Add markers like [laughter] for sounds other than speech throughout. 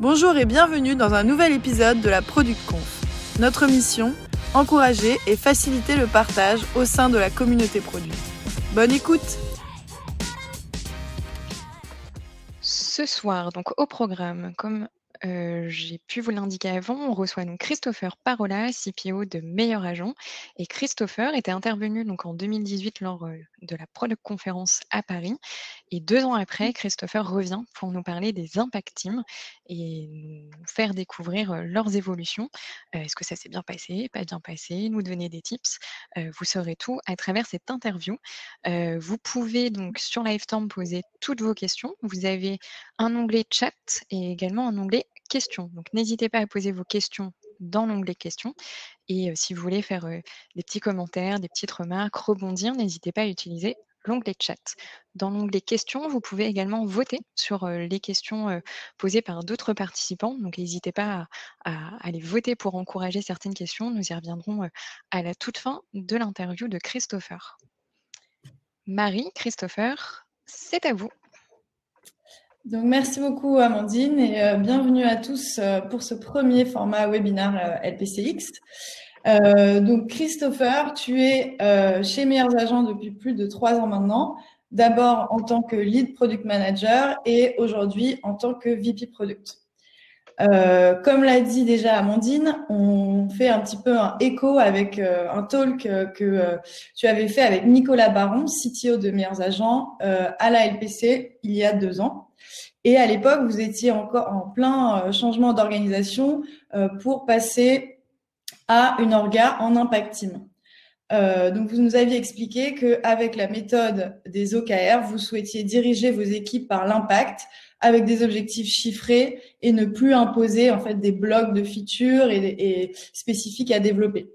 Bonjour et bienvenue dans un nouvel épisode de la Product Conf. Notre mission encourager et faciliter le partage au sein de la communauté produit. Bonne écoute Ce soir, donc au programme, comme j'ai pu vous l'indiquer avant, on reçoit donc Christopher Parola, CPO de Meilleur Agent. Et Christopher était intervenu donc en 2018 lors de la Product Conférence à Paris. Et deux ans après, Christopher revient pour nous parler des Impact Teams et nous faire découvrir leurs évolutions. Est-ce que ça s'est bien passé, pas bien passé, nous donner des tips. vous saurez tout à travers cette interview. vous pouvez donc sur Lifetime poser toutes vos questions. Vous avez un onglet chat et également un onglet questions. Donc n'hésitez pas à poser vos questions dans l'onglet questions. Et si vous voulez faire des petits commentaires, des petites remarques, rebondir, n'hésitez pas à utiliser l'onglet chat. Dans l'onglet questions, vous pouvez également voter sur les questions posées par d'autres participants. Donc n'hésitez pas à, aller voter pour encourager certaines questions. Nous y reviendrons à la toute fin de l'interview de Christopher. Marie, Christopher, c'est à vous. Donc, merci beaucoup, Amandine, et euh, bienvenue à tous euh, pour ce premier format webinaire euh, LPCX. donc, Christopher, tu es chez Meilleurs Agents depuis plus de trois ans maintenant. D'abord en tant que lead product manager et aujourd'hui en tant que VP product. Comme l'a dit déjà Amandine, on fait un petit peu un écho avec un talk que tu avais fait avec Nicolas Baron, CTO de Meilleurs Agents, à la LPC il y a deux ans. Et à l'époque, vous étiez encore en plein euh, changement d'organisation euh, pour passer à une orga en impact team. Euh, donc, vous nous aviez expliqué qu'avec la méthode des OKR, vous souhaitiez diriger vos équipes par l'impact avec des objectifs chiffrés et ne plus imposer en fait des blocs de features et, spécifiques à développer.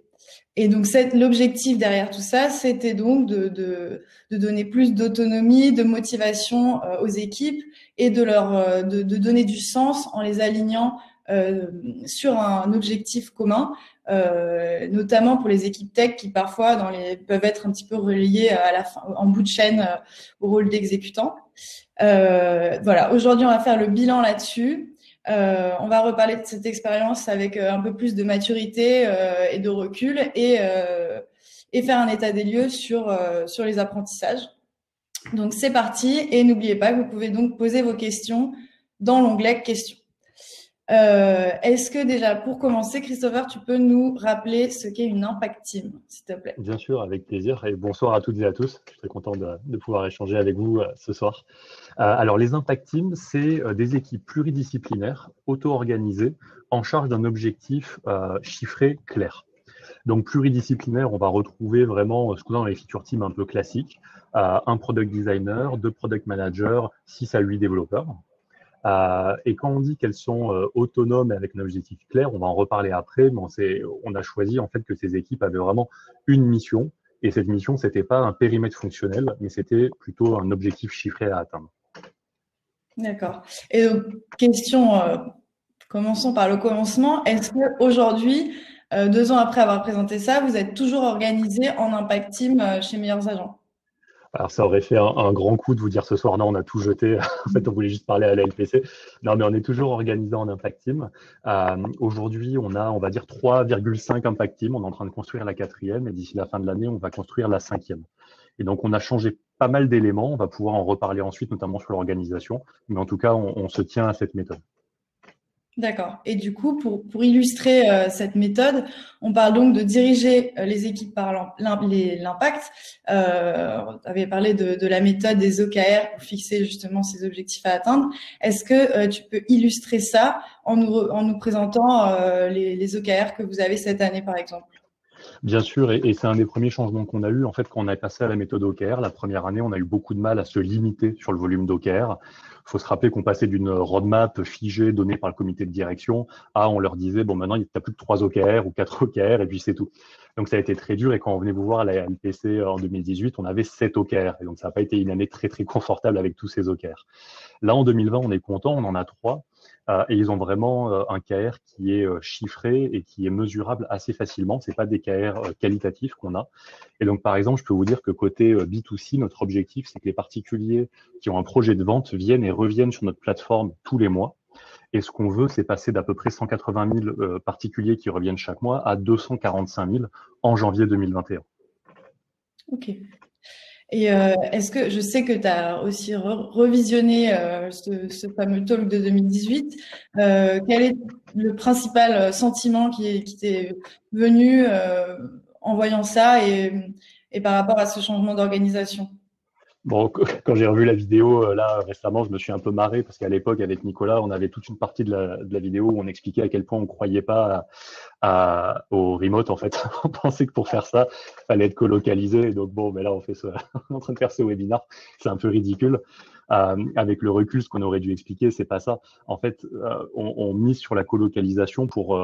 Et donc, l'objectif derrière tout ça, c'était donc de, donner plus d'autonomie, de motivation euh, aux équipes et de leur euh, de, de, donner du sens en les alignant euh, sur un objectif commun, euh, notamment pour les équipes tech qui parfois dans les, peuvent être un petit peu reliées à la fin, en bout de chaîne au rôle d'exécutant. voilà, aujourd'hui, on va faire le bilan là-dessus. Euh, on va reparler de cette expérience avec euh, un peu plus de maturité euh, et de recul et, et faire un état des lieux sur, sur les apprentissages. Donc c'est parti et n'oubliez pas que vous pouvez donc poser vos questions dans l'onglet questions. Est-ce que déjà, pour commencer, Christopher, tu peux nous rappeler ce qu'est une Impact Team, s'il te plaît? Bien sûr, avec plaisir. Et bonsoir à toutes et à tous. Je suis très content de, pouvoir échanger avec vous ce soir. Euh, alors, les impact teams, c'est euh, des équipes pluridisciplinaires, auto-organisées, en charge d'un objectif euh, chiffré clair. Donc, pluridisciplinaire, on va retrouver vraiment ce qu'on a dans les feature teams un peu classiques. un product designer, deux product managers, six à huit développeurs. Et quand on dit qu'elles sont autonomes et avec un objectif clair, on va en reparler après, mais on, a choisi en fait que ces équipes avaient vraiment une mission. Et cette mission, c'était pas un périmètre fonctionnel, mais c'était plutôt un objectif chiffré à atteindre. D'accord. Et donc, question, euh, commençons par le commencement. Est-ce qu'aujourd'hui, euh, deux ans après avoir présenté ça, vous êtes toujours organisé en impact team euh, chez Meilleurs Agents? Alors, ça aurait fait un, grand coup de vous dire ce soir, non, on a tout jeté. [laughs] en fait, on voulait juste parler à la LPC. Non, mais on est toujours organisé en Impact Team. Aujourd'hui, on a, on va dire, 3,5 Impact Team. On est en train de construire la quatrième et d'ici la fin de l'année, on va construire la cinquième. Et donc, on a changé pas mal d'éléments. On va pouvoir en reparler ensuite, notamment sur l'organisation. Mais en tout cas, on, se tient à cette méthode. D'accord. Et du coup, pour, pour illustrer euh, cette méthode, on parle donc de diriger euh, les équipes par l'impact. Euh, on parlé de, de, la méthode des OKR pour fixer justement ces objectifs à atteindre. Est-ce que euh, tu peux illustrer ça en nous, en nous présentant les, les OKR que vous avez cette année, par exemple? Bien sûr, et, c'est un des premiers changements qu'on a eu. En fait, quand on est passé à la méthode OKR, la première année, on a eu beaucoup de mal à se limiter sur le volume d'OKR. Il faut se rappeler qu'on passait d'une roadmap figée donnée par le comité de direction à on leur disait, bon, maintenant, il n'y a plus que trois OKR ou quatre OKR, et puis c'est tout. Donc, ça a été très dur. Et quand on venait vous voir à la LPC euh, en 2018, on avait sept OKR. Et donc, ça n'a pas été une année très, très confortable avec tous ces OKR. Là, en 2020, on est content, on en a trois et ils ont vraiment euh, un KR qui est euh, chiffré et qui est mesurable assez facilement. C'est pas des KR qualitatifs qu'on a. Et donc, par exemple, je peux vous dire que côté B2C, notre objectif, c'est que les particuliers qui ont un projet de vente viennent et reviennent sur notre plateforme tous les mois. Et ce qu'on veut, c'est passer d'à peu près 180 000 particuliers qui reviennent chaque mois à 245 000 en janvier 2021. Ok. Et euh, est-ce que je sais que tu as aussi revisionné euh, ce, fameux talk de 2018. Euh, quel est le principal sentiment qui, t'est venu en voyant ça et, et par rapport à ce changement d'organisation? Bon, [laughs] quand j'ai revu la vidéo euh, là récemment, je me suis un peu marré parce qu'à l'époque, avec Nicolas, on avait toute une partie de la, vidéo où on expliquait à quel point on croyait pas à, au remote. En fait, [laughs] on pensait que pour faire ça, fallait être colocalisé. Donc bon, mais là, on fait ce, [laughs] on est en train de faire ce webinaire. C'est un peu ridicule. Euh, avec le recul, ce qu'on aurait dû expliquer, c'est pas ça. En fait, euh, on, mise sur la colocalisation pour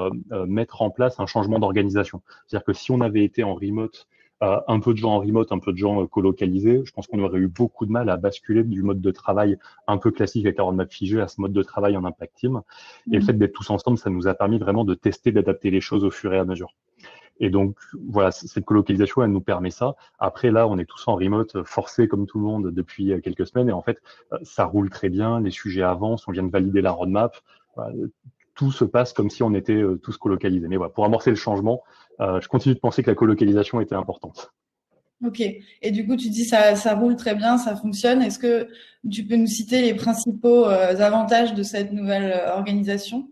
mettre en place un changement d'organisation. C'est-à-dire que si on avait été en remote un peu de gens en remote, un peu de gens euh, colocalisés, je pense qu'on aurait eu beaucoup de mal à basculer du mode de travail un peu classique avec la roadmap figée à ce mode de travail en impact team. Et le mmh. fait d'être tous ensemble, ça nous a permis vraiment de tester, d'adapter les choses au fur et à mesure. Et donc, voilà, cette colocalisation, elle nous permet ça. Après, là, on est tous en remote, forcé comme tout le monde depuis euh, quelques semaines. Et en fait, euh, ça roule très bien, les sujets avancent, on vient de valider la roadmap. Tout se passe comme si on était tous colocalisés. Mais voilà, pour amorcer le changement, euh, je continue de penser que la colocalisation était importante. Ok. Et du coup, tu dis ça, roule très bien, ça fonctionne. Est-ce que tu peux nous citer les principaux euh, avantages de cette nouvelle euh, organisation?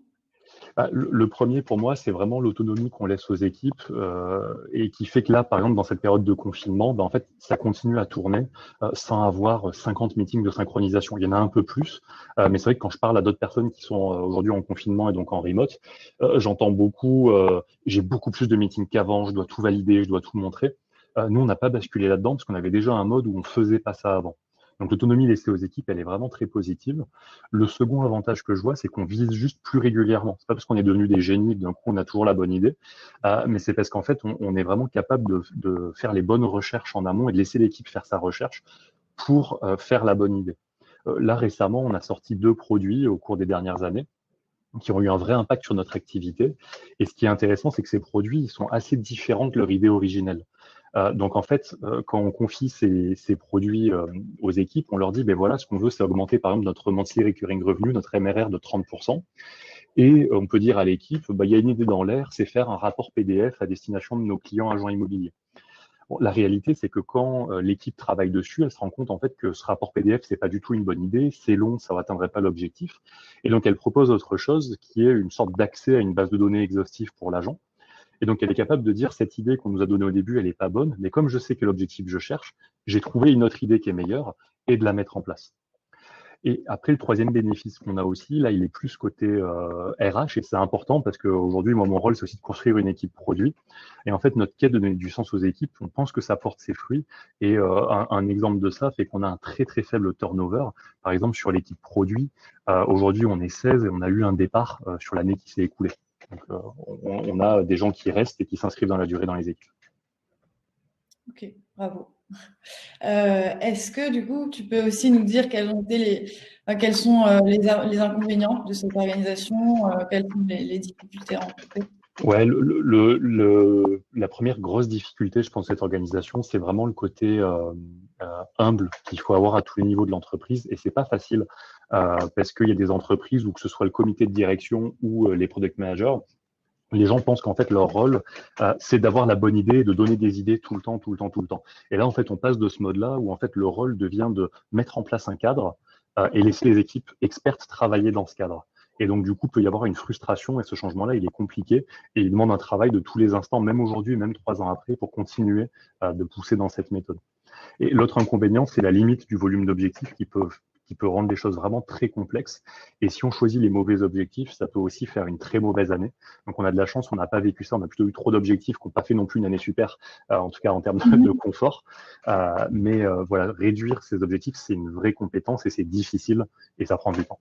Le, premier, pour moi, c'est vraiment l'autonomie qu'on laisse aux équipes euh, et qui fait que là, par exemple, dans cette période de confinement, bah, en fait, ça continue à tourner euh, sans avoir 50 meetings de synchronisation. Il y en a un peu plus, euh, mais c'est vrai que quand je parle à d'autres personnes qui sont aujourd'hui en confinement et donc en remote, j'entends beaucoup, j'ai beaucoup plus de meetings qu'avant, je dois tout valider, je dois tout montrer. nous, on n'a pas basculé là-dedans parce qu'on avait déjà un mode où on faisait pas ça avant. Donc l'autonomie laissée aux équipes, elle est vraiment très positive. Le second avantage que je vois, c'est qu'on vise juste plus régulièrement. C'est pas parce qu'on est devenu des génies d'un coup on a toujours la bonne idée, euh, mais c'est parce qu'en fait on, est vraiment capable de, faire les bonnes recherches en amont et de laisser l'équipe faire sa recherche pour euh, faire la bonne idée. Euh, là récemment, on a sorti deux produits au cours des dernières années qui ont eu un vrai impact sur notre activité. Et ce qui est intéressant, c'est que ces produits sont assez différents de leur idée originelle. Euh, donc en fait, euh, quand on confie ces, produits euh, aux équipes, on leur dit, ben voilà, ce qu'on veut, c'est augmenter par exemple notre monthly recurring revenue, notre MRR de 30%. Et on peut dire à l'équipe, bah, il y a une idée dans l'air, c'est faire un rapport PDF à destination de nos clients agents immobiliers. La réalité, c'est que quand l'équipe travaille dessus, elle se rend compte en fait que ce rapport PDF, c'est pas du tout une bonne idée, c'est long, ça n'atteindrait pas l'objectif. Et donc elle propose autre chose qui est une sorte d'accès à une base de données exhaustive pour l'agent et donc, elle est capable de dire cette idée qu'on nous a donnée au début, elle n'est pas bonne, mais comme je sais quel objectif je cherche, j'ai trouvé une autre idée qui est meilleure et de la mettre en place. Et après, le troisième bénéfice qu'on a aussi, là, il est plus côté euh, RH et c'est important parce qu'aujourd'hui, moi, mon rôle, c'est aussi de construire une équipe produit. Et en fait, notre quête de donner du sens aux équipes, on pense que ça porte ses fruits. Et euh, un, exemple de ça fait qu'on a un très, très faible turnover. Par exemple, sur l'équipe produit, euh, aujourd'hui, on est 16 et on a eu un départ sur l'année qui s'est écoulée. Donc, euh, on, a des gens qui restent et qui s'inscrivent dans la durée dans les équipes. Ok, bravo. [laughs] Euh, est-ce que du coup, tu peux aussi nous dire quels, ont été les, quels sont euh, les, les, inconvénients de cette organisation, quelles sont les, difficultés rencontrées Ouais, le, le, la première grosse difficulté, je pense, de cette organisation, c'est vraiment le côté humble qu'il faut avoir à tous les niveaux de l'entreprise. Et c'est pas facile euh, parce qu'il y a des entreprises où que ce soit le comité de direction ou euh, les product managers, les gens pensent qu'en fait leur rôle, euh, c'est d'avoir la bonne idée, de donner des idées tout le temps, tout le temps, tout le temps. Et là, en fait, on passe de ce mode-là où en fait le rôle devient de mettre en place un cadre et laisser les équipes expertes travailler dans ce cadre. Et donc, du coup, il peut y avoir une frustration et ce changement-là, il est compliqué et il demande un travail de tous les instants, même aujourd'hui, même trois ans après, pour continuer de pousser dans cette méthode. Et l'autre inconvénient, c'est la limite du volume d'objectifs qui peuvent qui peut rendre les choses vraiment très complexes. Et si on choisit les mauvais objectifs, ça peut aussi faire une très mauvaise année. Donc on a de la chance, on n'a pas vécu ça, on a plutôt eu trop d'objectifs qu'on n'a pas fait non plus une année super, euh, en tout cas en termes de, mhm. confort. Euh, mais euh, voilà, réduire ces objectifs, c'est une vraie compétence et c'est difficile et ça prend du temps.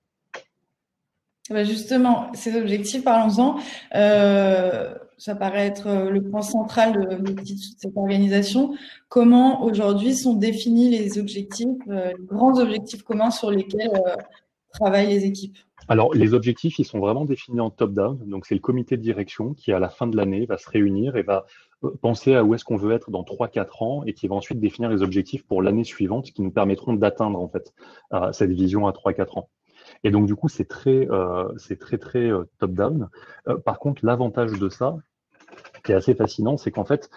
Bah, justement, ces objectifs, parlons-en. Euh, ça paraît être euh, le point central de, cette organisation. Comment aujourd'hui sont définis les objectifs, euh, les grands objectifs communs sur lesquels travaillent les équipes? Alors, les objectifs, ils sont vraiment définis en top-down. Donc, c'est le comité de direction qui, à la fin de l'année, va se réunir et va penser à où est-ce qu'on veut être dans 3-4 ans et qui va ensuite définir les objectifs pour l'année suivante qui nous permettront d'atteindre, en fait, cette vision à 3-4 ans. Et donc, du coup, c'est très, euh, c'est très, très euh, top-down. par contre, l'avantage de ça, qui est assez fascinant, c'est qu'en fait,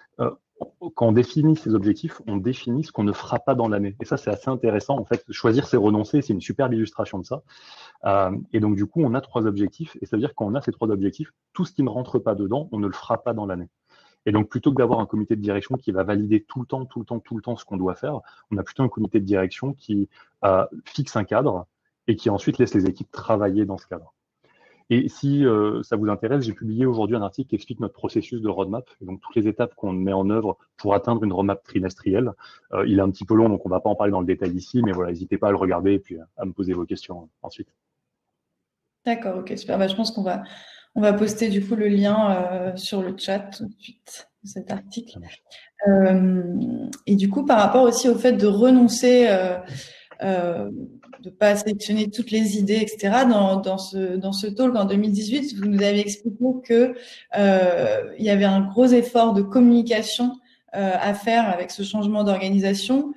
quand on définit ses objectifs, on définit ce qu'on ne fera pas dans l'année. Et ça, c'est assez intéressant. En fait, choisir, c'est renoncer. C'est une superbe illustration de ça. et donc, du coup, on a trois objectifs. Et ça veut dire qu'on a ces trois objectifs, tout ce qui ne rentre pas dedans, on ne le fera pas dans l'année. Et donc, plutôt que d'avoir un comité de direction qui va valider tout le temps, tout le temps, tout le temps ce qu'on doit faire, on a plutôt un comité de direction qui euh, fixe un cadre et qui ensuite laisse les équipes travailler dans ce cadre. Et si euh, ça vous intéresse, j'ai publié aujourd'hui un article qui explique notre processus de roadmap, donc toutes les étapes qu'on met en œuvre pour atteindre une roadmap trimestrielle. Euh, il est un petit peu long, donc on ne va pas en parler dans le détail ici, mais voilà, n'hésitez pas à le regarder et puis à me poser vos questions ensuite. D'accord, ok, super. Bah, je pense qu'on va, on va poster du coup le lien euh, sur le chat tout de suite cet article. Et du coup, par rapport aussi au fait de renoncer, euh, euh de pas sélectionner toutes les idées, etc. Dans, dans ce dans ce talk en 2018, vous nous avez expliqué que il y avait un gros effort de communication à faire avec ce changement d'organisation,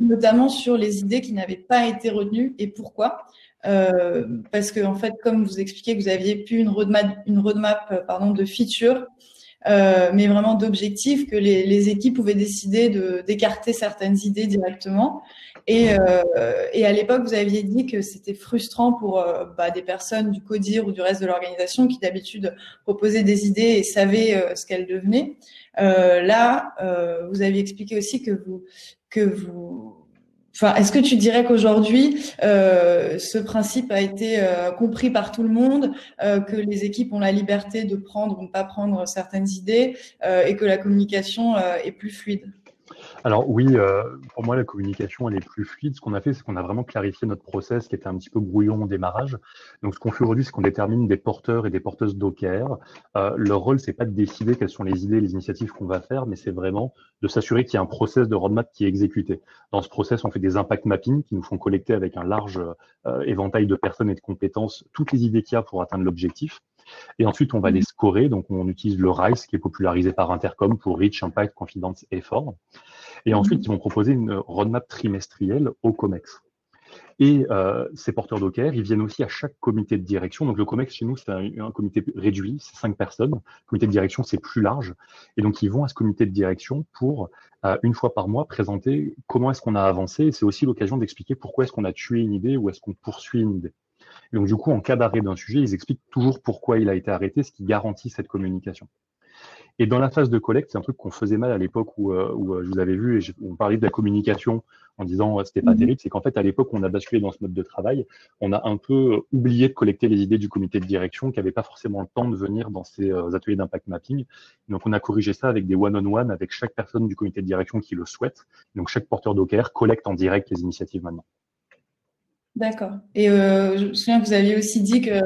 notamment sur les idées qui n'avaient pas été retenues et pourquoi. Euh, parce que en fait, comme vous expliquez que vous aviez plus une roadmap, une roadmap euh, pardon, de features, euh, mais vraiment d'objectifs, que les, les, équipes pouvaient décider de d'écarter certaines idées directement. Et, euh, et à l'époque, vous aviez dit que c'était frustrant pour euh, bah, des personnes du CODIR ou du reste de l'organisation qui d'habitude proposaient des idées et savaient ce qu'elles devenaient. là, vous aviez expliqué aussi que vous que vous Est-ce que tu dirais qu'aujourd'hui, euh, ce principe a été euh, compris par tout le monde, euh, que les équipes ont la liberté de prendre ou ne pas prendre certaines idées et que la communication est plus fluide? Alors oui, euh, pour moi, la communication, elle est plus fluide. Ce qu'on a fait, c'est qu'on a vraiment clarifié notre process qui était un petit peu brouillon au démarrage. Donc, ce qu'on fait aujourd'hui, c'est qu'on détermine des porteurs et des porteuses d'OKR. Euh, leur rôle, c'est pas de décider quelles sont les idées, les initiatives qu'on va faire, mais c'est vraiment de s'assurer qu'il y a un process de roadmap qui est exécuté. Dans ce process, on fait des impact mapping qui nous font collecter avec un large euh, éventail de personnes et de compétences toutes les idées qu'il y a pour atteindre l'objectif. Et ensuite, on va les scorer. Donc, on utilise le RISE qui est popularisé par Intercom pour Reach, Impact, Confidence, Effort. Et ensuite, ils vont proposer une roadmap trimestrielle au COMEX. Et euh, ces porteurs d'OKR, ils viennent aussi à chaque comité de direction. Donc le COMEX chez nous, c'est un, comité réduit, c'est cinq personnes. Le comité de direction, c'est plus large. Et donc ils vont à ce comité de direction pour, euh, une fois par mois, présenter comment est-ce qu'on a avancé. Et c'est aussi l'occasion d'expliquer pourquoi est-ce qu'on a tué une idée ou est-ce qu'on poursuit une idée. Et donc du coup, en cas d'arrêt d'un sujet, ils expliquent toujours pourquoi il a été arrêté, ce qui garantit cette communication. Et dans la phase de collecte, c'est un truc qu'on faisait mal à l'époque où, euh, où, euh, je vous avais vu et on parlait de la communication en disant euh, c'était pas mhm. terrible. C'est qu'en fait, à l'époque, on a basculé dans ce mode de travail. On a un peu oublié de collecter les idées du comité de direction qui n'avait pas forcément le temps de venir dans ces ateliers d'impact mapping. Donc, on a corrigé ça avec des one-on-one avec chaque personne du comité de direction qui le souhaite. Donc, chaque porteur d'OKR collecte en direct les initiatives maintenant. D'accord. Et euh, je me souviens que vous aviez aussi dit que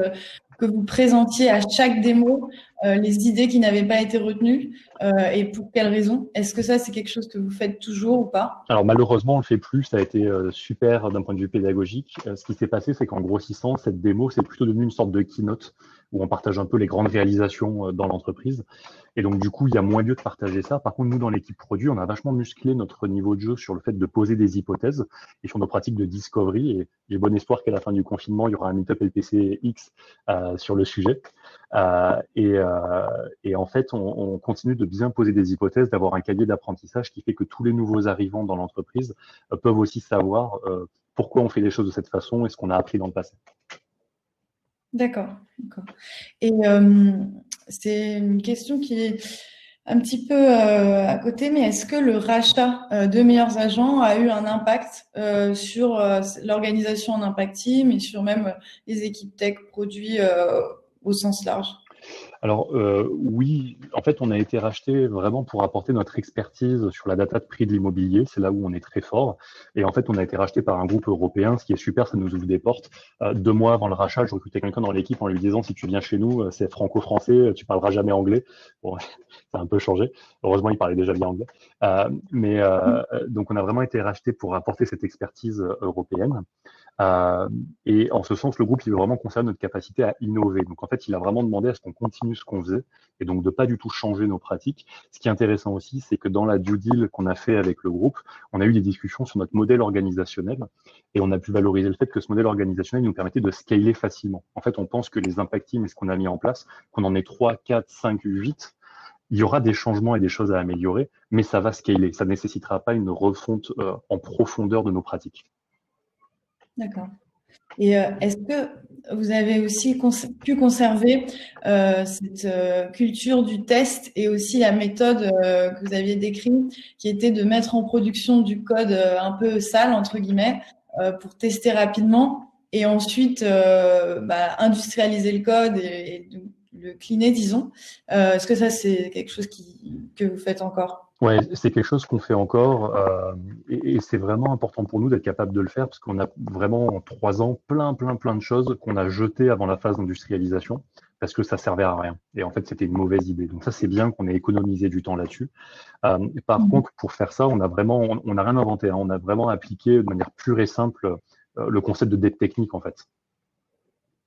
que vous présentiez à chaque démo euh, les idées qui n'avaient pas été retenues euh, et pour quelles raisons? Est-ce que ça, c'est quelque chose que vous faites toujours ou pas? Alors malheureusement, on le fait plus. Ça a été euh, super d'un point de vue pédagogique. ce qui s'est passé, c'est qu'en grossissant, cette démo, c'est plutôt devenu une sorte de keynote où on partage un peu les grandes réalisations dans l'entreprise. Et donc, du coup, il y a moins lieu de partager ça. Par contre, nous, dans l'équipe produit, on a vachement musclé notre niveau de jeu sur le fait de poser des hypothèses et sur nos pratiques de discovery. Et j'ai bon espoir qu'à la fin du confinement, il y aura un meetup LPC X euh, sur le sujet. Euh, et, euh, et, en fait, on, on, continue de bien poser des hypothèses, d'avoir un cahier d'apprentissage qui fait que tous les nouveaux arrivants dans l'entreprise euh, peuvent aussi savoir pourquoi on fait les choses de cette façon et ce qu'on a appris dans le passé. D'accord. Et c'est une question qui est un petit peu à côté, mais est-ce que le rachat de meilleurs agents a eu un impact sur l'organisation en impact team et sur même les équipes tech produits au sens large alors euh, oui, en fait, on a été racheté vraiment pour apporter notre expertise sur la data de prix de l'immobilier. C'est là où on est très fort. Et en fait, on a été racheté par un groupe européen, ce qui est super, ça nous ouvre des portes. Euh, deux mois avant le rachat, je recrutais quelqu'un dans l'équipe en lui disant si tu viens chez nous, euh, c'est franco-français, tu parleras jamais anglais. Bon, [laughs] ça a un peu changé. Heureusement, il parlait déjà bien anglais. Mais donc, on a vraiment été racheté pour apporter cette expertise européenne. Euh, et en ce sens, le groupe, il veut vraiment conserver notre capacité à innover. Donc, en fait, il a vraiment demandé à ce qu'on continue ce qu'on faisait et donc de pas du tout changer nos pratiques. Ce qui est intéressant aussi, c'est que dans la due deal qu'on a fait avec le groupe, on a eu des discussions sur notre modèle organisationnel et on a pu valoriser le fait que ce modèle organisationnel nous permettait de scaler facilement. En fait, on pense que les impact teams et ce qu'on a mis en place, qu'on en ait 3, 4, 5, 8, il y aura des changements et des choses à améliorer, mais ça va scaler. Ça ne nécessitera pas une refonte euh, en profondeur de nos pratiques. D'accord. Et euh, est-ce que vous avez aussi pu conserver euh, cette culture du test et aussi la méthode que vous aviez décrite, qui était de mettre en production du code un peu sale, entre guillemets, pour tester rapidement et ensuite bah, industrialiser le code et, et le cleaner, disons. Euh, est-ce que ça, c'est quelque chose qui, que vous faites encore? Ouais, c'est quelque chose qu'on fait encore euh, et, c'est vraiment important pour nous d'être capable de le faire parce qu'on a vraiment en trois ans plein, plein, plein de choses qu'on a jetées avant la phase d'industrialisation parce que ça servait à rien. Et en fait, c'était une mauvaise idée. Donc ça, c'est bien qu'on ait économisé du temps là-dessus. Euh, par mmh. contre, pour faire ça, on a vraiment, on n'a rien inventé. Hein. on a vraiment appliqué de manière pure et simple le concept de dette technique en fait.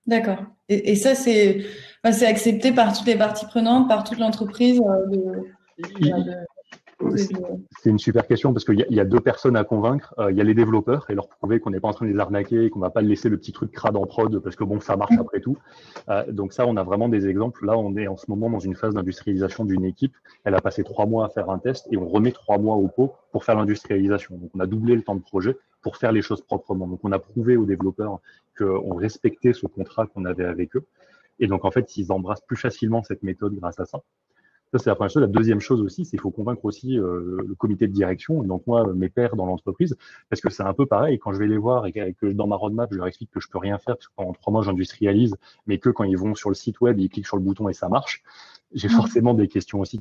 D'accord. Et, ça, c'est c'est accepté par toutes les parties prenantes, par toute l'entreprise euh, c'est une super question parce qu'il y, a deux personnes à convaincre. Euh, il y a les développeurs et leur prouver qu'on n'est pas en train de les arnaquer et qu'on va pas laisser le petit truc crade en prod parce que bon, ça marche mm. après tout. Euh, donc ça, on a vraiment des exemples. Là, on est en ce moment dans une phase d'industrialisation d'une équipe. Elle a passé trois mois à faire un test et on remet trois mois au pot pour faire l'industrialisation. Donc on a doublé le temps de projet pour faire les choses proprement. Donc on a prouvé aux développeurs qu'on respectait ce contrat qu'on avait avec eux. Et donc en fait, ils embrassent plus facilement cette méthode grâce à ça. Ça, c'est la première chose. La deuxième chose aussi, c'est qu'il faut convaincre aussi euh, le comité de direction, et donc moi, mes pairs dans l'entreprise, parce que c'est un peu pareil. Quand je vais les voir et que dans ma roadmap, je leur explique que je peux rien faire, parce que pendant trois mois, j'industrialise, mais que quand ils vont sur le site web, ils cliquent sur le bouton et ça marche, j'ai mmh. forcément des questions aussi.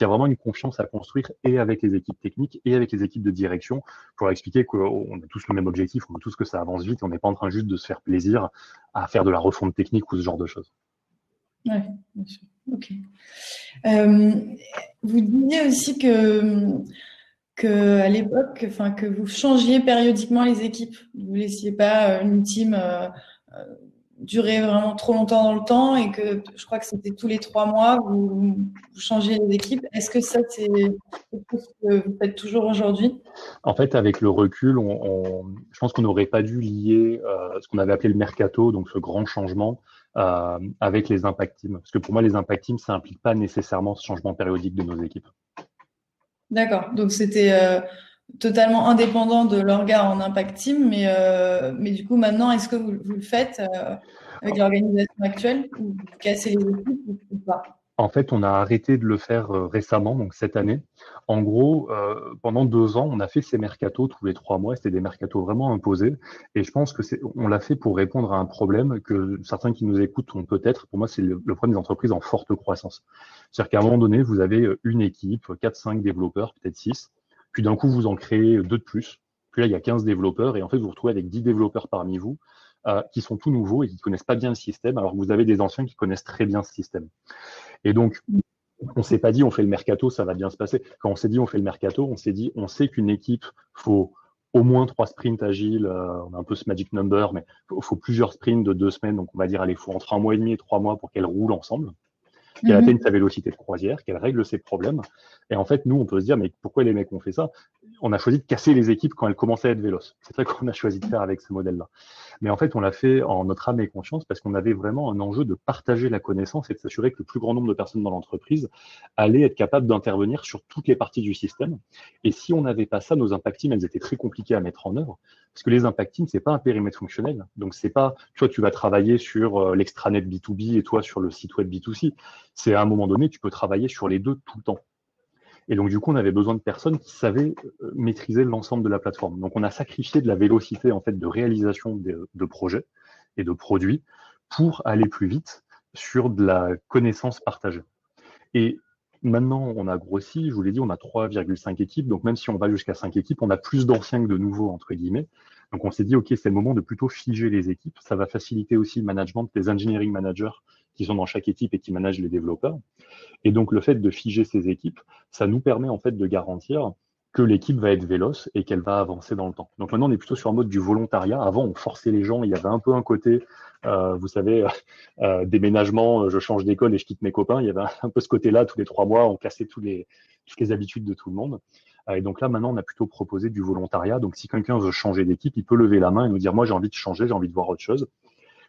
Il y a vraiment une confiance à construire et avec les équipes techniques et avec les équipes de direction pour leur expliquer qu'on a tous le même objectif, on veut tous que ça avance vite, on n'est pas en train juste de se faire plaisir à faire de la refonte technique ou ce genre de choses. Oui, bien sûr. Ok. Euh, vous disiez aussi que, que à l'époque, enfin, que vous changiez périodiquement les équipes. Vous ne laissiez pas euh, une team euh, durer vraiment trop longtemps dans le temps et que je crois que c'était tous les trois mois, vous, vous changez les équipes. Est-ce que ça, c'est chose que vous faites toujours aujourd'hui? En fait, avec le recul, on, je pense qu'on n'aurait pas dû lier ce qu'on avait appelé le mercato, donc ce grand changement, euh, avec les impact teams. Parce que pour moi, les impact teams, ça n'implique pas nécessairement ce changement périodique de nos équipes. D'accord. Donc c'était euh, totalement indépendant de l'orga en impact team, mais, euh, mais du coup, maintenant, est-ce que vous, vous le faites avec l'organisation actuelle ou vous cassez les équipes ou pas? En fait, on a arrêté de le faire euh, récemment, donc cette année. En gros, euh, pendant deux ans, on a fait ces mercatos tous les trois mois. C'était des mercatos vraiment imposés. Et je pense que c'est, on l'a fait pour répondre à un problème que certains qui nous écoutent ont peut-être. Pour moi, c'est le, problème des entreprises en forte croissance. C'est-à-dire qu'à un moment donné, vous avez euh, une équipe, quatre, cinq développeurs, peut-être six. Puis d'un coup, vous en créez deux de plus. Puis là, il y a 15 développeurs. Et en fait, vous vous retrouvez avec 10 développeurs parmi vous. Qui sont tout nouveaux et qui connaissent pas bien le système, alors que vous avez des anciens qui connaissent très bien ce système. Et donc, on s'est pas dit on fait le mercato, ça va bien se passer. Quand on s'est dit on fait le mercato, on s'est dit on sait qu'une équipe faut au moins trois sprints agiles, euh, on a un peu ce magic number, mais il faut, plusieurs sprints de deux semaines, donc on va dire allez, faut entre un mois et demi et trois mois pour qu'elles roulent ensemble, qu'elle mhm. atteigne sa vélocité de croisière, qu'elle règle ses problèmes. Et en fait, nous, on peut se dire, mais pourquoi les mecs ont fait ça? On a choisi de casser les équipes quand elles commençaient à être véloces. C'est ça qu'on a choisi de faire avec ce modèle-là. Mais en fait, on l'a fait en notre âme et conscience parce qu'on avait vraiment un enjeu de partager la connaissance et de s'assurer que le plus grand nombre de personnes dans l'entreprise allaient être capables d'intervenir sur toutes les parties du système. Et si on n'avait pas ça, nos impact teams, elles étaient très compliquées à mettre en œuvre parce que les impact teams, c'est pas un périmètre fonctionnel. Donc, c'est pas, toi, tu vas travailler sur euh, l'extranet B2B et toi sur le site web B2C. C'est à un moment donné, tu peux travailler sur les deux tout le temps. Et donc, du coup, on avait besoin de personnes qui savaient euh, maîtriser l'ensemble de la plateforme. Donc, on a sacrifié de la vélocité, en fait, de réalisation de, de projets et de produits pour aller plus vite sur de la connaissance partagée. Et maintenant, on a grossi, je vous l'ai dit, on a 3,5 équipes. Donc, même si on va jusqu'à 5 équipes, on a plus d'anciens que de nouveaux, entre guillemets. Donc, on s'est dit, OK, c'est le moment de plutôt figer les équipes. Ça va faciliter aussi le management des engineering managers qui sont dans chaque équipe et qui managent les développeurs. Et donc, le fait de figer ces équipes, ça nous permet en fait de garantir que l'équipe va être véloce et qu'elle va avancer dans le temps. Donc maintenant, on est plutôt sur un mode du volontariat. Avant, on forçait les gens. Il y avait un peu un côté, euh, vous savez, euh, déménagement, je change d'école et je quitte mes copains. Il y avait un peu ce côté-là, tous les trois mois, on cassait tous les, toutes les habitudes de tout le monde. Euh, et donc là, maintenant, on a plutôt proposé du volontariat. Donc si quelqu'un veut changer d'équipe, il peut lever la main et nous dire, moi, j'ai envie de changer, j'ai envie de voir autre chose.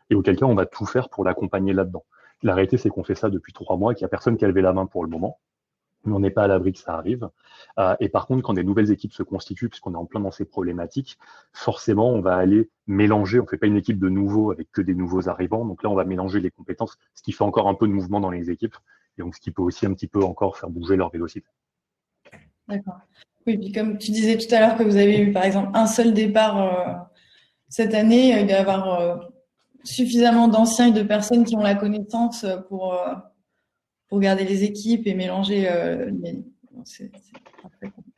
Et auquel cas, on va tout faire pour l'accompagner là-dedans. La réalité, c'est qu'on fait ça depuis trois mois et qu'il n'y a personne qui a levé la main pour le moment on n'est pas à l'abri que ça arrive. Euh, et par contre, quand des nouvelles équipes se constituent, puisqu'on est en plein dans ces problématiques, forcément, on va aller mélanger. On ne fait pas une équipe de nouveaux avec que des nouveaux arrivants. Donc là, on va mélanger les compétences, ce qui fait encore un peu de mouvement dans les équipes, et donc ce qui peut aussi un petit peu encore faire bouger leur vélocité. D'accord. Oui, puis comme tu disais tout à l'heure que vous avez eu, par exemple, un seul départ euh, cette année, il va y avoir euh, suffisamment d'anciens et de personnes qui ont la connaissance pour pour garder les équipes et mélanger euh, les...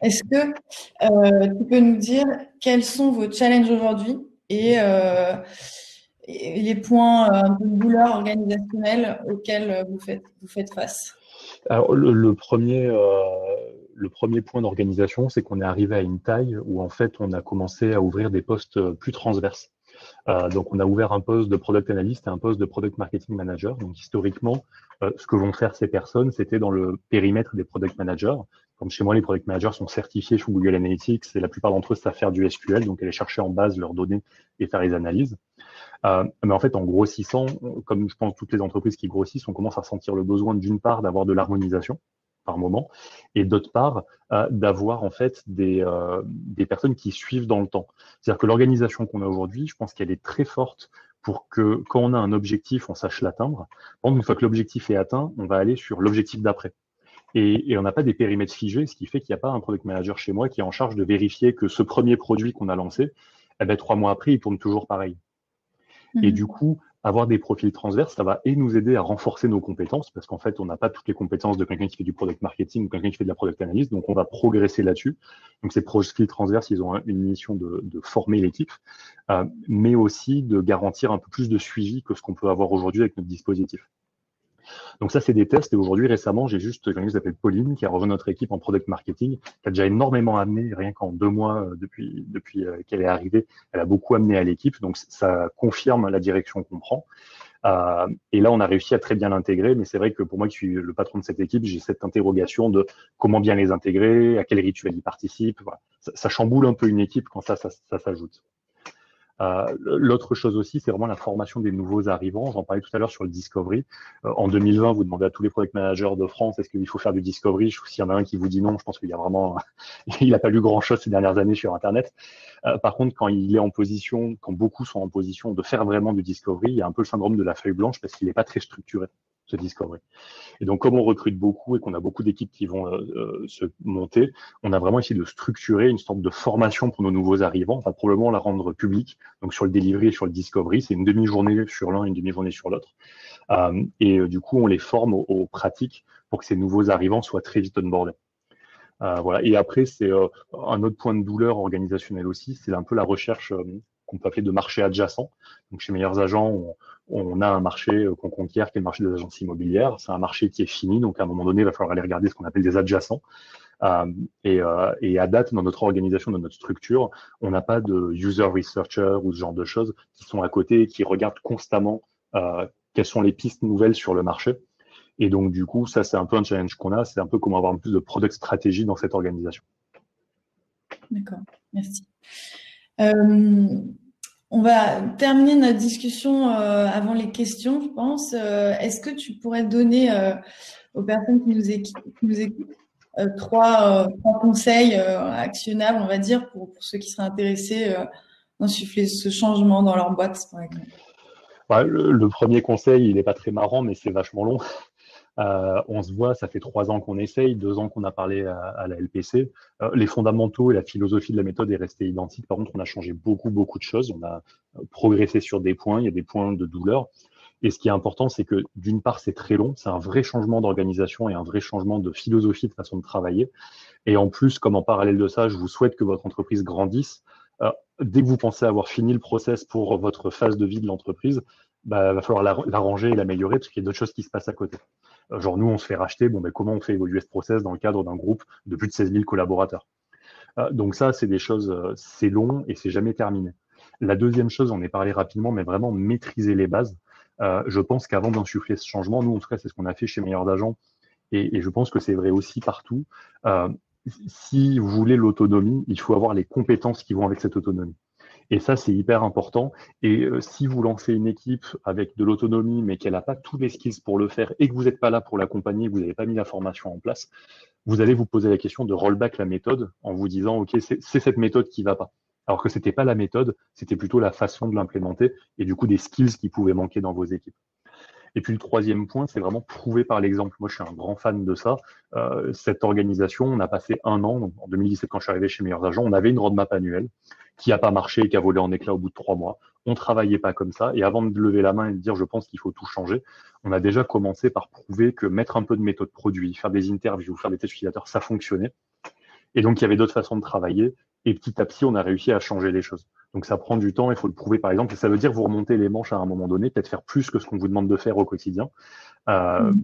Est-ce que euh, tu peux nous dire quels sont vos challenges aujourd'hui et, euh, les points de douleur organisationnelle auxquels vous faites, vous faites face? Alors, le, premier, le premier point d'organisation, c'est qu'on est arrivé à une taille où en fait on a commencé à ouvrir des postes plus transverses. Donc, on a ouvert un poste de product analyst et un poste de product marketing manager. Donc, historiquement, euh, ce que vont faire ces personnes, c'était dans le périmètre des product managers. Comme chez moi, les product managers sont certifiés sous Google Analytics et la plupart d'entre eux savent faire du SQL, donc aller chercher en base leurs données et faire les analyses. Euh, mais en fait, en grossissant, comme je pense toutes les entreprises qui grossissent, on commence à sentir le besoin d'une part d'avoir de l'harmonisation par moment, et d'autre part, euh, d'avoir en fait des, euh, des personnes qui suivent dans le temps. C'est-à-dire que l'organisation qu'on a aujourd'hui, je pense qu'elle est très forte pour que quand on a un objectif, on sache l'atteindre. Une fois que l'objectif est atteint, on va aller sur l'objectif d'après. Et, et, on n'a pas des périmètres figés, ce qui fait qu'il n'y a pas un product manager chez moi qui est en charge de vérifier que ce premier produit qu'on a lancé, eh ben, trois mois après, il tourne toujours pareil. Et mhm. du coup, avoir des profils transverses, ça va et nous aider à renforcer nos compétences, parce qu'en fait, on n'a pas toutes les compétences de quelqu'un qui fait du product marketing ou quelqu'un qui fait de la product analyse, donc on va progresser là-dessus. Donc ces profils transverses, ils ont une mission de, former l'équipe, euh, mais aussi de garantir un peu plus de suivi que ce qu'on peut avoir aujourd'hui avec notre dispositif. Donc ça, c'est des tests. Et aujourd'hui, récemment, j'ai juste quelqu'un qui s'appelle Pauline, qui a rejoint notre équipe en product marketing, qui a déjà énormément amené, rien qu'en deux mois euh, depuis, depuis euh, qu'elle est arrivée, elle a beaucoup amené à l'équipe. Donc ça confirme la direction qu'on prend. Euh, et là, on a réussi à très bien l'intégrer, mais c'est vrai que pour moi qui suis le patron de cette équipe, j'ai cette interrogation de comment bien les intégrer, à quel rituel ils participent. Ça, ça, chamboule un peu une équipe quand ça, ça, ça s'ajoute. Euh, l'autre chose aussi, c'est vraiment la formation des nouveaux arrivants. J'en parlais tout à l'heure sur le discovery. Euh, en 2020, vous demandez à tous les product managers de France est-ce qu'il faut faire du discovery? S'il y en a un qui vous dit non, je pense qu'il y a vraiment, [laughs] il n'a pas lu grand chose ces dernières années sur Internet. Euh, par contre, quand il est en position, quand beaucoup sont en position de faire vraiment du discovery, il y a un peu le syndrome de la feuille blanche parce qu'il n'est pas très structuré discovery. Et donc, comme on recrute beaucoup et qu'on a beaucoup d'équipes qui vont euh, euh, se monter, on a vraiment essayé de structurer une sorte de formation pour nos nouveaux arrivants. On va probablement la rendre publique. Donc, sur le delivery et sur le discovery, c'est une demi-journée sur l'un et une demi-journée sur l'autre. Euh, et du coup, on les forme aux, pratiques pour que ces nouveaux arrivants soient très vite onboardés. Voilà. Et après, c'est un autre point de douleur organisationnel aussi, c'est un peu la recherche qu'on peut appeler de marché adjacent. Donc chez Meilleurs Agents, on, a un marché euh, qu'on conquiert qui est le marché des agences immobilières. C'est un marché qui est fini, donc à un moment donné, il va falloir aller regarder ce qu'on appelle des adjacents. Euh, et, euh, et, à date, dans notre organisation, dans notre structure, on n'a pas de user researcher ou ce genre de choses qui sont à côté et qui regardent constamment quelles sont les pistes nouvelles sur le marché. Et donc, du coup, ça, c'est un peu un challenge qu'on a. C'est un peu comment avoir plus de product stratégie dans cette organisation. D'accord, merci. On va terminer notre discussion euh, avant les questions, je pense. Euh, est-ce que tu pourrais donner euh, aux personnes qui nous, écoutent, trois, conseils actionnables, on va dire, pour, ceux qui seraient intéressés d'insuffler ce changement dans leur boîte, par exemple? Bah, le, premier conseil, il n'est pas très marrant, mais c'est vachement long. Euh, on se voit, ça fait trois ans qu'on essaye, deux ans qu'on a parlé à, la LPC. Euh, les fondamentaux et la philosophie de la méthode est restée identique. Par contre, on a changé beaucoup, beaucoup de choses. On a euh, progressé sur des points. Il y a des points de douleur. Et ce qui est important, c'est que d'une part, c'est très long. C'est un vrai changement d'organisation et un vrai changement de philosophie, de façon de travailler. Et en plus, comme en parallèle de ça, je vous souhaite que votre entreprise grandisse. dès que vous pensez avoir fini le process pour votre phase de vie de l'entreprise, bah, va falloir l'arranger et l'améliorer parce qu'il y a d'autres choses qui se passent à côté. Genre nous, on se fait racheter. Bon, mais comment on fait évoluer ce process dans le cadre d'un groupe de plus de 16 000 collaborateurs? Donc ça, c'est des choses, c'est long et c'est jamais terminé. La deuxième chose, on est parlé rapidement, mais vraiment maîtriser les bases. je pense qu'avant d'insuffler ce changement, nous, en tout cas, c'est ce qu'on a fait chez Meilleurs d'Agents, et, je pense que c'est vrai aussi partout. si vous voulez l'autonomie, il faut avoir les compétences qui vont avec cette autonomie. Et ça, c'est hyper important. Et euh, si vous lancez une équipe avec de l'autonomie, mais qu'elle n'a pas tous les skills pour le faire et que vous n'êtes pas là pour l'accompagner, que vous n'avez pas mis la formation en place, vous allez vous poser la question de rollback la méthode en vous disant, OK, c'est cette méthode qui va pas. Alors que c'était pas la méthode, c'était plutôt la façon de l'implémenter et du coup des skills qui pouvaient manquer dans vos équipes. Et puis le troisième point, c'est vraiment prouver par l'exemple. Moi, je suis un grand fan de ça. Euh, cette organisation, on a passé un an, en 2017, quand je suis arrivé chez Meilleurs Agents, on avait une roadmap annuelle qui n'a pas marché et qui a volé en éclats au bout de trois mois. On travaillait pas comme ça. Et avant de lever la main et de dire je pense qu'il faut tout changer, on a déjà commencé par prouver que mettre un peu de méthode produit, faire des interviews, faire des tests utilisateurs, ça fonctionnait. Et donc il y avait d'autres façons de travailler. Et petit à petit, on a réussi à changer les choses. Donc ça prend du temps, il faut le prouver par exemple. Et ça veut dire vous remonter les manches à un moment donné, peut-être faire plus que ce qu'on vous demande de faire au quotidien. Euh, mmh.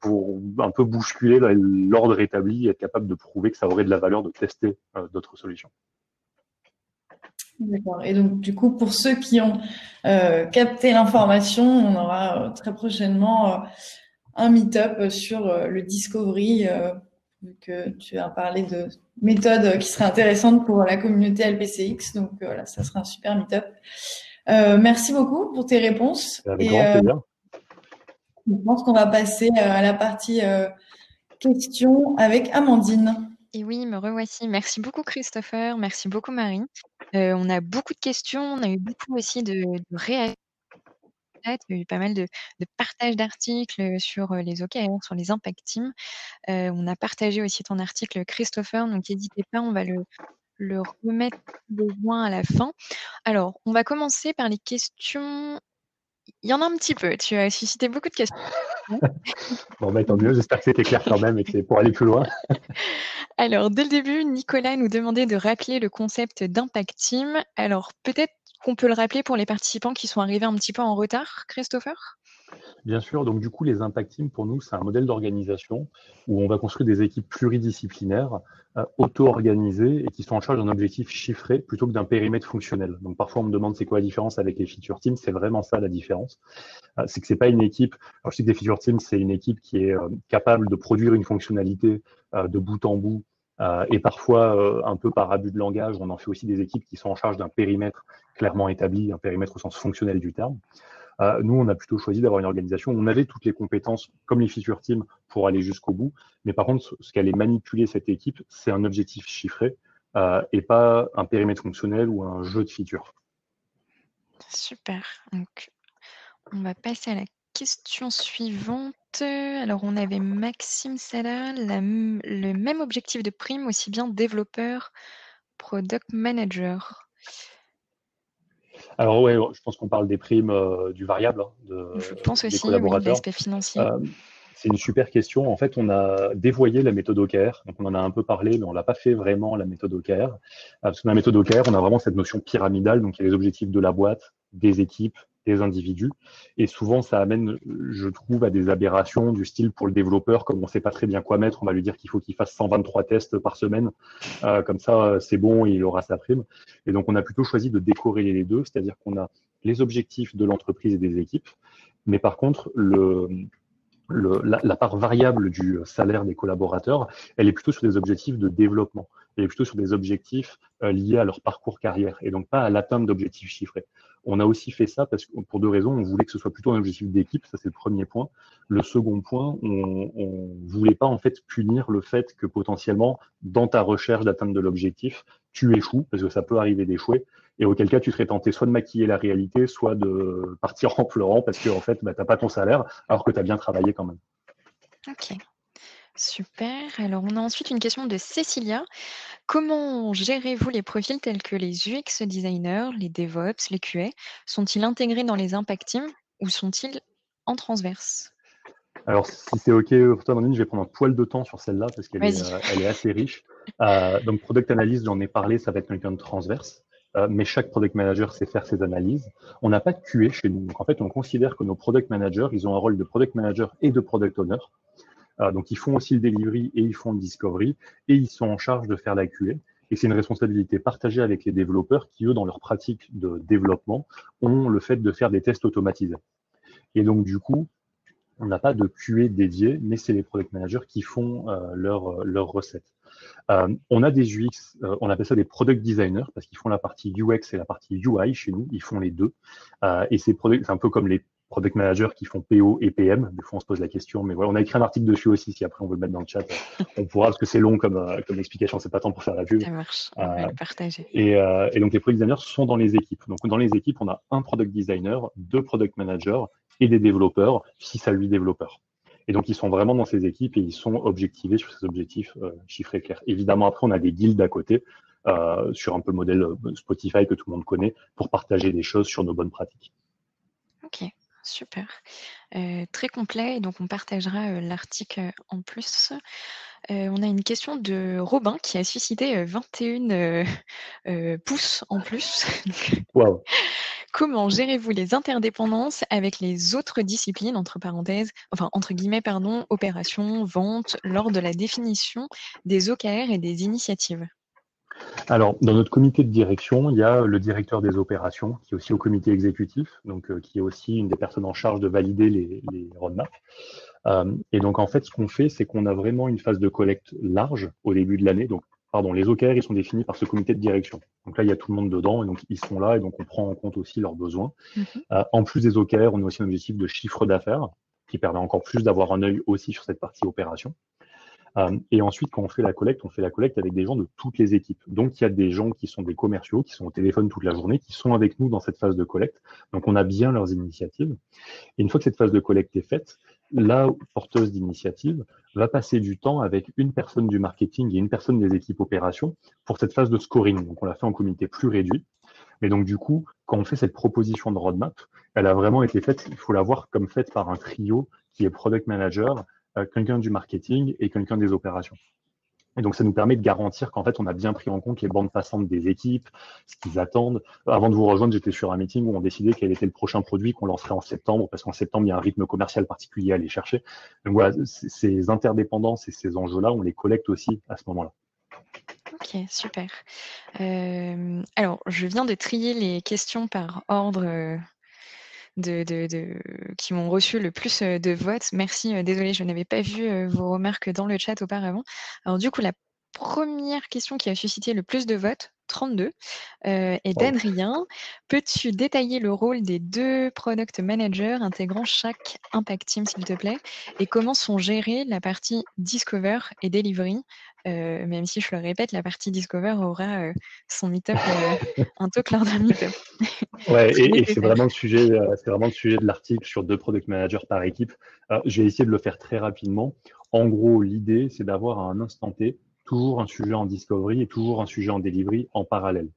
pour un peu bousculer l'ordre établi et être capable de prouver que ça aurait de la valeur de tester euh, d'autres solutions. D'accord. Et donc, du coup, pour ceux qui ont euh, capté l'information, on aura très prochainement un meet-up sur le Discovery, vu que tu as parlé de méthodes qui seraient intéressantes pour la communauté LPCX. Donc, voilà, ça sera un super meet-up. merci beaucoup pour tes réponses. Avec grand plaisir. Je pense qu'on va passer à la partie questions avec Amandine. Et oui, me revoici. Merci beaucoup Christopher, merci beaucoup Marie. Euh, on a beaucoup de questions, on a eu beaucoup aussi de, de réactions. Il y a eu pas mal de, de partage d'articles sur les OKR, sur les impact teams. Euh, on a partagé aussi ton article Christopher, donc n'hésitez pas, on va le, le remettre besoin à la fin. Alors, on va commencer par les questions. Il y en a un petit peu, tu as suscité beaucoup de questions. [laughs] bon, bah, tant mieux, j'espère que c'était clair quand même et que c'est pour aller plus loin. [laughs] Alors, dès le début, Nicolas nous demandait de rappeler le concept d'impact team. Alors, peut-être qu'on peut le rappeler pour les participants qui sont arrivés un petit peu en retard, Christopher? Bien sûr, donc du coup, les Impact Teams, pour nous, c'est un modèle d'organisation où on va construire des équipes pluridisciplinaires, euh, auto-organisées et qui sont en charge d'un objectif chiffré plutôt que d'un périmètre fonctionnel. Donc parfois, on me demande c'est quoi la différence avec les feature teams, c'est vraiment ça la différence. Euh, c'est que c'est pas une équipe, alors je sais que les feature teams, c'est une équipe qui est euh, capable de produire une fonctionnalité de bout en bout et parfois, un peu par abus de langage, on en fait aussi des équipes qui sont en charge d'un périmètre clairement établi, un périmètre au sens fonctionnel du terme. Euh, nous, on a plutôt choisi d'avoir une organisation où on avait toutes les compétences, comme les feature teams, pour aller jusqu'au bout. Mais par contre, ce qu'allait manipuler cette équipe, c'est un objectif chiffré euh, et pas un périmètre fonctionnel ou un jeu de features. Super. Donc, on va passer à la question suivante. Alors, on avait Maxime Salah, le même objectif de prime, aussi bien développeur, product manager. Alors ouais, je pense qu'on parle des primes euh, du variable hein, de, je pense aussi, collaborateurs. Oui, financier. Euh, c'est une super question. En fait, on a dévoyé la méthode OKR. Donc, on en a un peu parlé, mais on l'a pas fait vraiment la méthode OKR. Euh, parce que dans la méthode OKR, on a vraiment cette notion pyramidale. Donc, il y a les objectifs de la boîte, des équipes, individus. Et souvent, ça amène, je trouve, à des aberrations du style pour le développeur, comme on ne sait pas très bien quoi mettre, on va lui dire qu'il faut qu'il fasse 123 tests par semaine. Euh, comme ça, c'est bon, il aura sa prime. Et donc, on a plutôt choisi de décorréler les deux, c'est-à-dire qu'on a les objectifs de l'entreprise et des équipes, mais par contre, le, la, part variable du salaire des collaborateurs, elle est plutôt sur des objectifs de développement. Elle est plutôt sur des objectifs euh, liés à leur parcours carrière et donc pas à l'atteinte d'objectifs chiffrés. On a aussi fait ça parce que pour deux raisons. On voulait que ce soit plutôt un objectif d'équipe, ça c'est le premier point. Le second point, on, on voulait pas en fait punir le fait que potentiellement dans ta recherche d'atteinte de l'objectif, tu échoues parce que ça peut arriver d'échouer et auquel cas tu serais tenté soit de maquiller la réalité, soit de partir en pleurant parce que en fait, bah, tu n'as pas ton salaire alors que tu as bien travaillé quand même. Ok, super. Alors on a ensuite une question de Cécilia. Comment gérez-vous les profils tels que les UX designers, les DevOps, les QA? Sont-ils intégrés dans les impact teams ou sont-ils en transverse? Alors, si c'est OK pour toi, Amandine, je vais prendre un poil de temps sur celle-là parce qu'elle est, euh, est, assez riche. Euh, donc, Product Analyst, j'en ai parlé, ça va être quelqu'un de transverse. Euh, mais chaque product manager sait faire ses analyses. On n'a pas de QA chez nous. En fait, on considère que nos product managers, ils ont un rôle de product manager et de product owner. Euh, donc, ils font aussi le delivery et ils font le discovery et ils sont en charge de faire la QA. et c'est une responsabilité partagée avec les développeurs qui, eux, dans leur pratique de développement, ont le fait de faire des tests automatisés. Et donc, du coup, on n'a pas de QA dédié, mais c'est les product managers qui font euh, leur recettes. Euh, on a des UX, euh, on appelle ça des product designers parce qu'ils font la partie UX et la partie UI chez nous, ils font les deux. Euh, et c'est un peu comme les product managers qui font PO et PM. Des fois, on se pose la question, mais voilà, on a écrit un article dessus aussi. Si après on veut le mettre dans le chat, on pourra parce que c'est long comme, comme explication. C'est pas temps pour faire la pub. Ça marche. On va le partager. Et, et, donc les product designers sont dans les équipes. Donc dans les équipes, on a un product designer, deux product managers et des développeurs, 6 à 8 développeurs. Et donc, ils sont vraiment dans ces équipes et ils sont objectivés sur ces objectifs euh, chiffrés clairs. Évidemment, après, on a des guildes à côté, euh, sur un peu le modèle euh, Spotify que tout le monde connaît, pour partager des choses sur nos bonnes pratiques. Ok, super. très complet, et donc on partagera l'article en plus. On a une question de Robin qui a suscité 21 pouces en plus. [laughs] Wow. Comment gérez-vous les interdépendances avec les autres disciplines, entre parenthèses, enfin entre guillemets, pardon, opérations, ventes, lors de la définition des OKR et des initiatives? Alors, dans notre comité de direction, il y a le directeur des opérations, qui est aussi au comité exécutif, donc euh, qui est aussi une des personnes en charge de valider les, roadmaps. Euh, et donc, en fait, ce qu'on fait, c'est qu'on a vraiment une phase de collecte large au début de l'année. Donc, pardon, les OKR, ils sont définis par ce comité de direction. Donc là, il y a tout le monde dedans, et donc ils sont là, et donc on prend en compte aussi leurs besoins. Mhm. Euh, en plus des OKR, on a aussi un objectif de chiffre d'affaires, qui permet encore plus d'avoir un œil aussi sur cette partie opération. Euh, et ensuite, quand on fait la collecte, on fait la collecte avec des gens de toutes les équipes. Donc, il y a des gens qui sont des commerciaux, qui sont au téléphone toute la journée, qui sont avec nous dans cette phase de collecte. Donc, on a bien leurs initiatives. Et une fois que cette phase de collecte est faite, la porteuse d'initiative va passer du temps avec une personne du marketing et une personne des équipes opérations pour cette phase de scoring. Donc, on l'a fait en comité plus réduit. Mais donc, du coup, quand on fait cette proposition de roadmap, elle a vraiment été faite, il faut la voir comme faite par un trio qui est product manager, euh, quelqu'un du marketing et quelqu'un des opérations. Et donc, ça nous permet de garantir qu'en fait, on a bien pris en compte les bandes passantes des équipes, ce qu'ils attendent. Avant de vous rejoindre, j'étais sur un meeting où on décidait quel était le prochain produit qu'on lancerait en septembre, parce qu'en septembre, il y a un rythme commercial particulier à aller chercher. Donc voilà, ces interdépendances et ces enjeux-là, on les collecte aussi à ce moment-là. Ok, super. Euh, alors, je viens de trier les questions par ordre euh, de, qui m'ont reçu le plus euh, de votes. Merci, euh, désolé, je n'avais pas vu euh, vos remarques dans le chat auparavant. Alors du coup, la première question qui a suscité le plus de votes, 32, est d'Adrien. Peux-tu détailler le rôle des deux product managers intégrant chaque impact team, s'il te plaît, et comment sont gérées la partie discover et delivery? Euh, même si je le répète, la partie Discover aura euh, son meet-up euh, [laughs] un peu lors d'un meet-up. [laughs] ouais, et, c'est vraiment le sujet, c'est vraiment le sujet de l'article sur deux product managers par équipe. je vais essayer de le faire très rapidement. En gros, l'idée, c'est d'avoir à un instant T toujours un sujet en discovery et toujours un sujet en delivery en parallèle.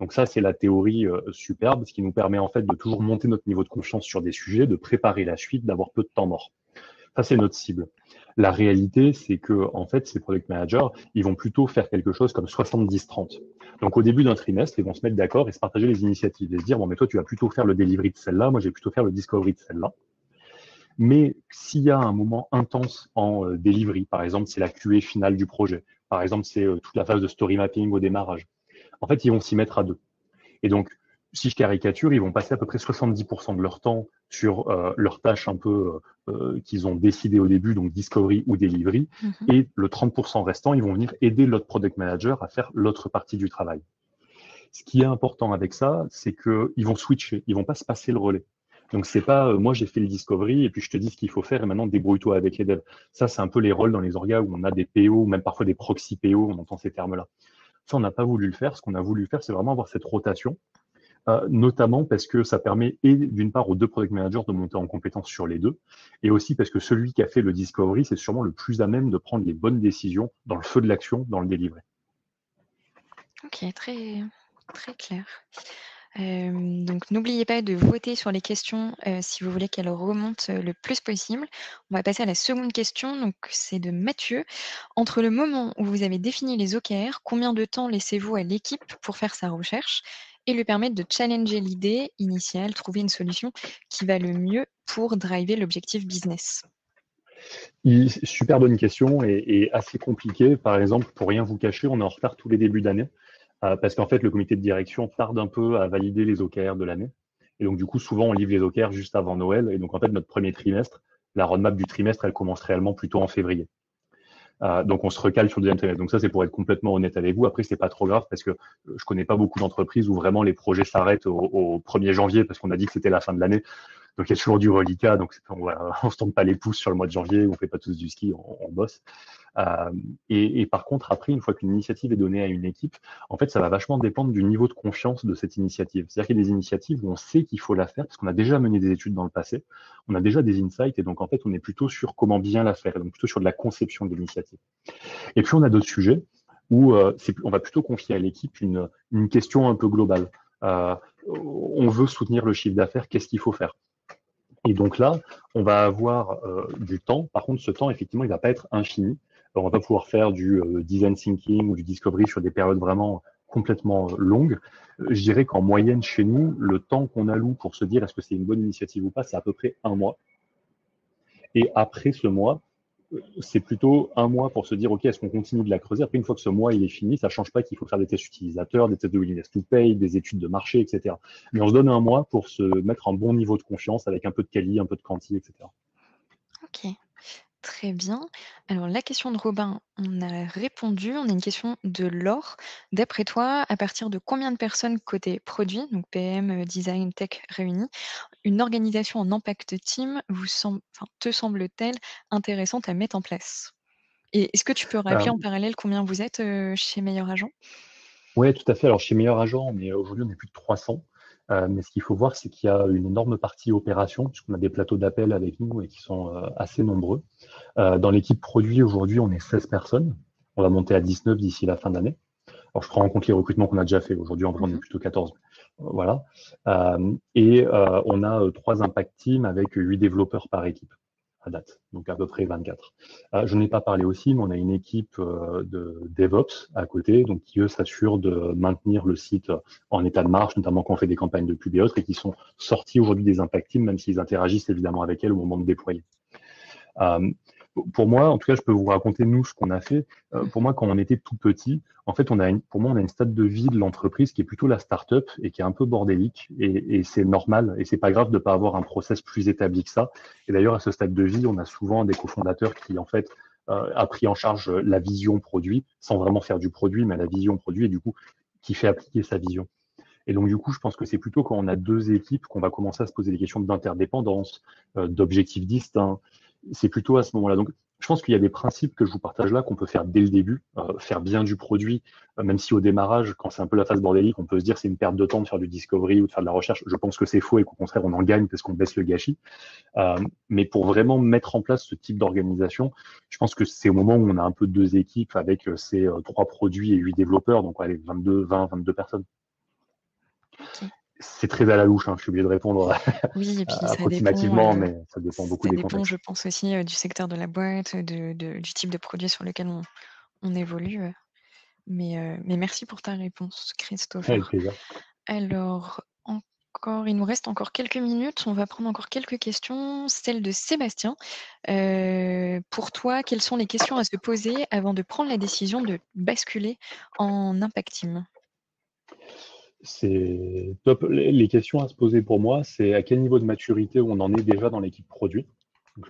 Donc ça, c'est la théorie superbe, ce qui nous permet en fait de toujours monter notre niveau de confiance sur des sujets, de préparer la suite, d'avoir peu de temps mort. Ça, c'est notre cible. La réalité, c'est que en fait, ces product managers, ils vont plutôt faire quelque chose comme 70-30. Donc, au début d'un trimestre, ils vont se mettre d'accord et se partager les initiatives et se dire bon, mais toi, tu vas plutôt faire le delivery de celle-là, moi, je vais plutôt faire le discovery de celle-là. Mais s'il y a un moment intense en euh, delivery, par exemple, c'est la QA finale du projet, par exemple, c'est euh, toute la phase de story mapping au démarrage, en fait, ils vont s'y mettre à deux. Et donc, si je caricature, ils vont passer à peu près 70% de leur temps sur euh, leurs tâches un peu euh, euh, qu'ils ont décidé au début, donc discovery ou delivery, mhm. et le 30% restant, ils vont venir aider l'autre product manager à faire l'autre partie du travail. Ce qui est important avec ça, c'est qu'ils vont switcher, ils vont pas se passer le relais. Donc c'est pas moi j'ai fait le discovery et puis je te dis ce qu'il faut faire et maintenant débrouille-toi avec les devs. Ça c'est un peu les rôles dans les orgas où on a des PO même parfois des proxy PO, on entend ces termes-là. Ça on n'a pas voulu le faire. Ce qu'on a voulu faire, c'est vraiment avoir cette rotation euh, notamment parce que ça permet, et d'une part, aux deux product managers de monter en compétence sur les deux, et aussi parce que celui qui a fait le discovery, c'est sûrement le plus à même de prendre les bonnes décisions dans le feu de l'action, dans le delivery. Ok, très, très clair. Donc n'oubliez pas de voter sur les questions si vous voulez qu'elles remontent le plus possible. On va passer à la seconde question. Donc c'est de Mathieu. Entre le moment où vous avez défini les OKR, combien de temps laissez-vous à l'équipe pour faire sa recherche et lui permettre de challenger l'idée initiale, trouver une solution qui va le mieux pour driver l'objectif business? Super bonne question et, assez compliquée. Par exemple, pour rien vous cacher, on est en retard tous les débuts d'année parce qu'en fait, le comité de direction tarde un peu à valider les OKR de l'année. Et donc, du coup, souvent, on livre les OKR juste avant Noël. Et donc, en fait, notre premier trimestre, la roadmap du trimestre, elle commence réellement plutôt en février. Euh, donc on se recale sur le deuxième trimestre. Donc ça c'est pour être complètement honnête avec vous. Après c'est pas trop grave parce que je connais pas beaucoup d'entreprises où vraiment les projets s'arrêtent au, au, 1er janvier parce qu'on a dit que c'était la fin de l'année. Donc il y a toujours du reliquat, donc on, [laughs] ne se tombe pas les pouces sur le mois de janvier, on fait pas tous du ski, on, bosse. Euh, et, par contre, après, une fois qu'une initiative est donnée à une équipe, en fait, ça va vachement dépendre du niveau de confiance de cette initiative. C'est-à-dire qu'il y a des initiatives où on sait qu'il faut la faire parce qu'on a déjà mené des études dans le passé, on a déjà des insights, et donc en fait, on est plutôt sur comment bien la faire, donc plutôt sur de la conception de l'initiative. Et puis on a d'autres sujets où euh, on va plutôt confier à l'équipe une, une, question un peu globale. Euh, on veut soutenir le chiffre d'affaires, qu'est-ce qu'il faut faire? Et donc là, on va avoir euh, du temps. Par contre, ce temps, effectivement, il va pas être infini. On va pas pouvoir faire du euh, design thinking ou du discovery sur des périodes vraiment complètement euh, longues. Je dirais qu'en moyenne, chez nous, le temps qu'on alloue pour se dire est-ce que c'est une bonne initiative ou pas, c'est à peu près un mois. Et après ce mois, c'est plutôt un mois pour se dire, OK, est-ce qu'on continue de la creuser? Après, une fois que ce mois est fini, ça change pas qu'il faut faire des tests utilisateurs, des tests de willingness to pay, des études de marché, etc. Mais on se donne un mois pour se mettre un bon niveau de confiance avec un peu de quali, un peu de quanti, etc. Très bien. Alors la question de Robin, on a répondu. On a une question de Laure. D'après toi, à partir de combien de personnes côté produit, donc PM, euh, design, tech réunis, une organisation en impact team vous te semble-t-elle intéressante à mettre en place? Et est-ce que tu peux rappeler en parallèle combien vous êtes euh, chez Meilleur Agent? Oui, tout à fait. Alors chez Meilleur Agent, aujourd'hui on est plus de 300. Euh, mais ce qu'il faut voir, c'est qu'il y a une énorme partie opération, puisqu'on a des plateaux d'appel avec nous et qui sont euh, assez nombreux. Euh, dans l'équipe produit, aujourd'hui, on est 16 personnes. On va monter à 19 d'ici la fin de l'année. Alors, je prends en compte les recrutements qu'on a déjà fait. Aujourd'hui, en vrai, on est mhm. plutôt 14. Voilà. et on a trois impact teams avec huit développeurs par équipe date, donc à peu près 24. Euh, je n'ai pas parlé aussi, mais on a une équipe euh, de DevOps à côté, donc qui eux s'assurent de maintenir le site en état de marche, notamment quand on fait des campagnes de pub et autres, et qui sont sortis aujourd'hui des impact teams, même s'ils interagissent évidemment avec elles au moment de déployer. Euh, pour moi, en tout cas, je peux vous raconter nous ce qu'on a fait. Euh, pour moi, quand on était tout petit, en fait, on a une, pour moi, on a une stade de vie de l'entreprise qui est plutôt la start-up et qui est un peu bordélique. Et, et c'est normal et c'est pas grave de pas avoir un process plus établi que ça. Et d'ailleurs, à ce stade de vie, on a souvent des cofondateurs qui, en fait, euh, a pris en charge la vision produit sans vraiment faire du produit, mais la vision produit et du coup, qui fait appliquer sa vision. Et donc, du coup, je pense que c'est plutôt quand on a deux équipes qu'on va commencer à se poser des questions d'interdépendance, euh, d'objectifs distincts, c'est plutôt à ce moment-là. Donc, je pense qu'il y a des principes que je vous partage là qu'on peut faire dès le début, euh, faire bien du produit, euh, même si au démarrage, quand c'est un peu la phase bordélique, on peut se dire c'est une perte de temps de faire du discovery ou de faire de la recherche. Je pense que c'est faux et qu'au contraire, on en gagne parce qu'on baisse le gâchis. Euh, mais pour vraiment mettre en place ce type d'organisation, je pense que c'est au moment où on a un peu deux équipes avec ces trois produits et huit développeurs, donc allez, 22, 20, 22 personnes c'est très à la louche, hein, je suis obligé de répondre [laughs] oui, et puis approximativement, ça dépend, euh, mais ça dépend beaucoup ça des dépend, Je pense aussi euh, du secteur de la boîte, de, du type de produit sur lequel on, évolue. Euh. Mais, merci pour ta réponse, Christophe. Alors, encore, il nous reste encore quelques minutes. On va prendre encore quelques questions. Celle de Sébastien. pour toi, quelles sont les questions à se poser avant de prendre la décision de basculer en Impact Team? C'est top. Les questions à se poser pour moi, c'est à quel niveau de maturité on en est déjà dans l'équipe produit?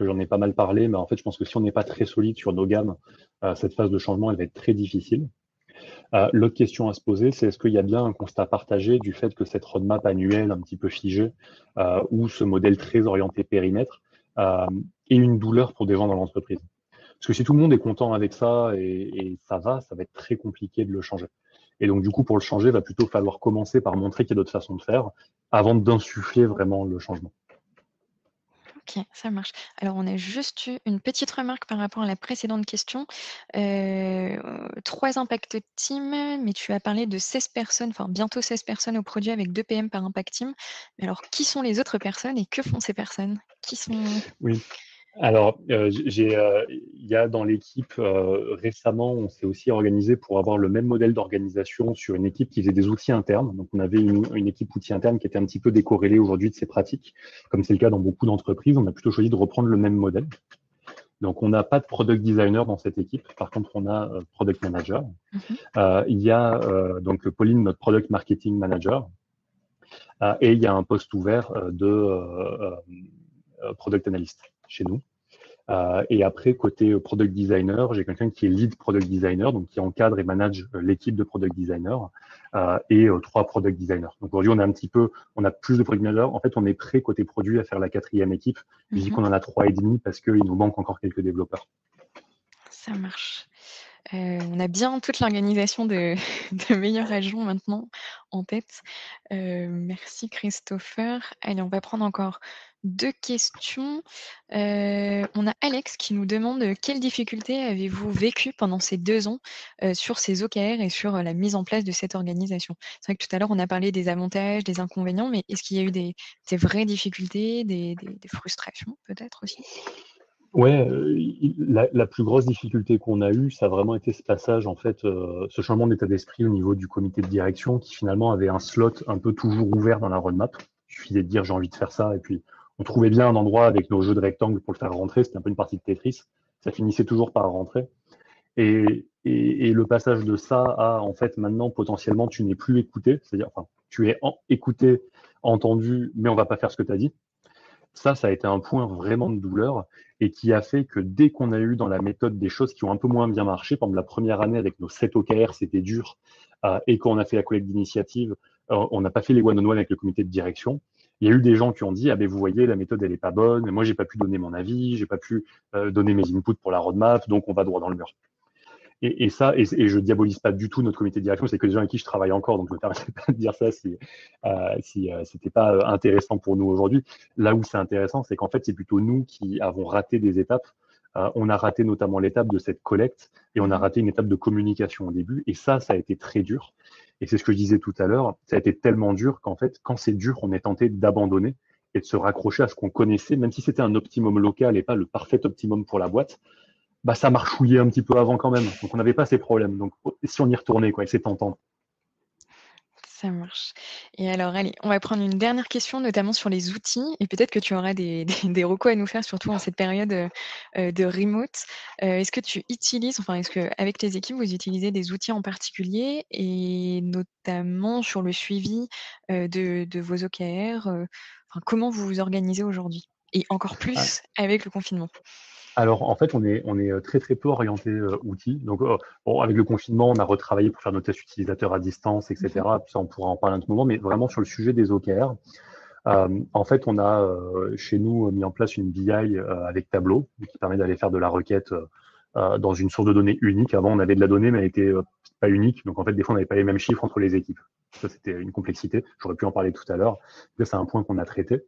J'en ai pas mal parlé, mais en fait, je pense que si on n'est pas très solide sur nos gammes, euh, cette phase de changement, elle va être très difficile. Euh, l'autre question à se poser, c'est est-ce qu'il y a bien un constat partagé du fait que cette roadmap annuelle un petit peu figée euh, ou ce modèle très orienté périmètre est une douleur pour des gens dans l'entreprise? Parce que si tout le monde est content avec ça et ça va, ça va être très compliqué de le changer. Et donc, du coup, pour le changer, il va plutôt falloir commencer par montrer qu'il y a d'autres façons de faire avant d'insuffler vraiment le changement. Ok, ça marche. Alors, on a juste eu une petite remarque par rapport à la précédente question. Euh, trois impact team, mais tu as parlé de 16 personnes, enfin bientôt 16 personnes au produit avec 2 PM par impact team. Mais alors, qui sont les autres personnes et que font ces personnes? Qui sont... Oui. Alors, euh, j'ai, euh, il y a dans l'équipe euh, récemment, on s'est aussi organisé pour avoir le même modèle d'organisation sur une équipe qui faisait des outils internes. Donc, on avait une, une équipe outils internes qui était un petit peu décorrélée aujourd'hui de ses pratiques, comme c'est le cas dans beaucoup d'entreprises. On a plutôt choisi de reprendre le même modèle. Donc, on n'a pas de product designer dans cette équipe. Par contre, on a euh, product manager. Mhm. Euh, il y a euh, donc Pauline, notre product marketing manager. Euh, et il y a un poste ouvert de product analyst chez nous. Euh, et après, côté product designer, j'ai quelqu'un qui est lead product designer, donc qui encadre et manage euh, l'équipe de product designer euh, et euh, trois product designers. Donc aujourd'hui, on a un petit peu, on a plus de product managers. En fait, on est prêt côté produit à faire la quatrième équipe. Je dis Mhm. qu'on en a trois et demi parce qu'il nous manque encore quelques développeurs. Ça marche. Euh, on a bien toute l'organisation de, [laughs] de meilleurs agents maintenant en tête. Euh, merci Christopher. Allez, on va prendre encore deux questions. Euh, on a Alex qui nous demande euh, quelles difficultés avez-vous vécues pendant ces deux ans euh, sur ces OKR et sur la mise en place de cette organisation? C'est vrai que tout à l'heure on a parlé des avantages, des inconvénients, mais est-ce qu'il y a eu des, vraies difficultés, des, frustrations peut-être aussi? Il- la, la plus grosse difficulté qu'on a eue, ça a vraiment été ce passage, en fait, ce changement d'état d'esprit au niveau du comité de direction qui finalement avait un slot un peu toujours ouvert dans la roadmap. Il suffisait de dire j'ai envie de faire ça et puis on trouvait bien un endroit avec nos jeux de rectangles pour le faire rentrer. C'était un peu une partie de Tetris. Ça finissait toujours par rentrer. Et, le passage de ça à, en fait, maintenant, potentiellement, tu n'es plus écouté. C'est-à-dire, enfin, tu es écouté, entendu, mais on va pas faire ce que tu as dit. Ça, ça a été un point vraiment de douleur et qui a fait que dès qu'on a eu dans la méthode des choses qui ont un peu moins bien marché, pendant la première année avec nos 7 OKR, c'était dur, euh, et quand on a fait la collecte d'initiative, euh, on n'a pas fait les one-on-one avec le comité de direction. Il y a eu des gens qui ont dit ah ben vous voyez la méthode elle est pas bonne, moi j'ai pas pu donner mon avis, j'ai pas pu euh, donner mes inputs pour la roadmap, donc on va droit dans le mur. Et, ça, et, et je diabolise pas du tout notre comité de direction, c'est que des gens avec qui je travaille encore, donc je me permettrai pas de dire ça si euh, si euh, c'était pas euh, intéressant pour nous aujourd'hui. Là où c'est intéressant, c'est qu'en fait c'est plutôt nous qui avons raté des étapes. Euh, on a raté notamment l'étape de cette collecte et on a raté une étape de communication au début. Et ça, ça a été très dur. Et c'est ce que je disais tout à l'heure. Ça a été tellement dur qu'en fait, quand c'est dur, on est tenté d'abandonner et de se raccrocher à ce qu'on connaissait, même si c'était un optimum local et pas le parfait optimum pour la boîte. Bah, ça marchouillait un petit peu avant quand même. Donc, on n'avait pas ces problèmes. Donc, si on y retournait, quoi, c'est tentant. Ça marche. Et alors, allez, on va prendre une dernière question, notamment sur les outils. Et peut-être que tu auras des, [laughs] des, des recos à nous faire, surtout en cette période euh, euh, de remote. Euh, est-ce que tu utilises, enfin, est-ce que avec tes équipes, vous utilisez des outils en particulier et notamment sur le suivi euh, de, de vos OKR enfin, Comment vous vous organisez aujourd'hui? Et encore plus avec le confinement Alors, en fait, on est, on est euh, très, très peu orienté euh, outils. Donc, euh, bon, avec le confinement, on a retravaillé pour faire nos tests utilisateurs à distance, etc. Puis ça, on pourra en parler un petit moment. Mais vraiment, sur le sujet des OKR, euh, en fait, on a euh, chez nous mis en place une BI euh, avec Tableau qui permet d'aller faire de la requête euh, dans une source de données unique. Avant, on avait de la donnée, mais elle était euh, pas unique. Donc, en fait, des fois, on n'avait pas les mêmes chiffres entre les équipes. Ça, c'était une complexité. J'aurais pu en parler tout à l'heure. C'est un point qu'on a traité.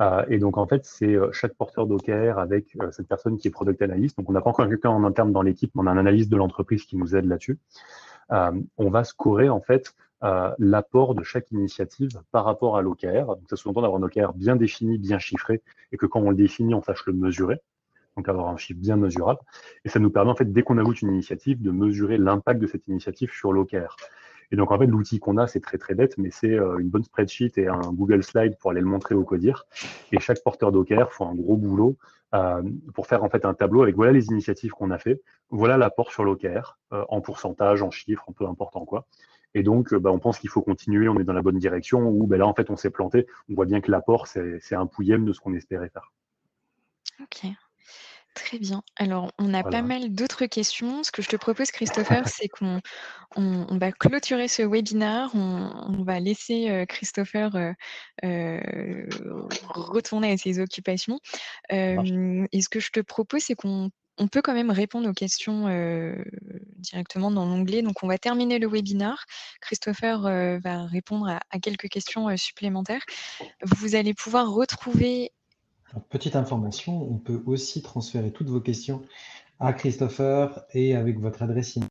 Euh, et donc, en fait, c'est euh, chaque porteur d'OKR avec euh, cette personne qui est product analyst. Donc, on n'a pas encore quelqu'un en interne dans l'équipe, mais on a un analyste de l'entreprise qui nous aide là-dessus. On va scorer, en fait, l'apport de chaque initiative par rapport à l'OKR. Donc, ça sous-entend d'avoir un OKR bien défini, bien chiffré, et que quand on le définit, on sache le mesurer. Donc, avoir un chiffre bien mesurable. Et ça nous permet, en fait, dès qu'on ajoute une initiative, de mesurer l'impact de cette initiative sur l'OKR. Et donc, en fait, l'outil qu'on a, c'est très, très bête, mais c'est euh, une bonne spreadsheet et un Google Slide pour aller le montrer au codir. Et chaque porteur d'OKR fait un gros boulot euh, pour faire, en fait, un tableau avec voilà les initiatives qu'on a fait, voilà l'apport sur l'OKR, euh, en pourcentage, en chiffres, en peu importe en quoi. Et donc, bah, on pense qu'il faut continuer, on est dans la bonne direction, ou ben là, en fait, on s'est planté. On voit bien que l'apport, c'est un pouillème de ce qu'on espérait faire. Ok. Très bien. Alors, on a Voilà. pas mal d'autres questions. Ce que je te propose, Christopher, [laughs] c'est qu'on on, on va clôturer ce webinaire. On, on va laisser euh, Christopher euh, euh, retourner à ses occupations. marche. Euh, et ce que je te propose, c'est qu'on on peut quand même répondre aux questions euh, directement dans l'onglet. Donc, on va terminer le webinaire. Christopher euh, va répondre à, à quelques questions euh, supplémentaires. Vous allez pouvoir retrouver Alors, petite information, on peut aussi transférer toutes vos questions à Christopher et avec votre adresse email,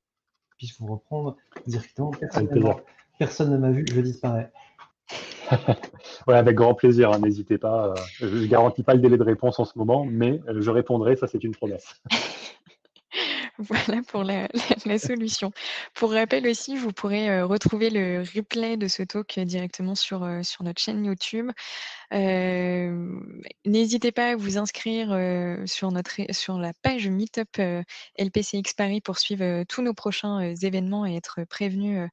puisse vous reprendre directement. Personnellement, personne ne m'a vu, je disparais. [laughs] Ouais, avec grand plaisir, hein, n'hésitez pas. euh, je ne garantis pas le délai de réponse en ce moment, mais euh, je répondrai, ça c'est une promesse. [laughs] Voilà pour la, la- la solution. Pour rappel aussi, vous pourrez euh, retrouver le replay de ce talk directement sur, euh, sur notre chaîne YouTube. N'hésitez pas à vous inscrire sur, notre, sur la page Meetup LPCX Paris pour suivre tous nos prochains événements et être prévenus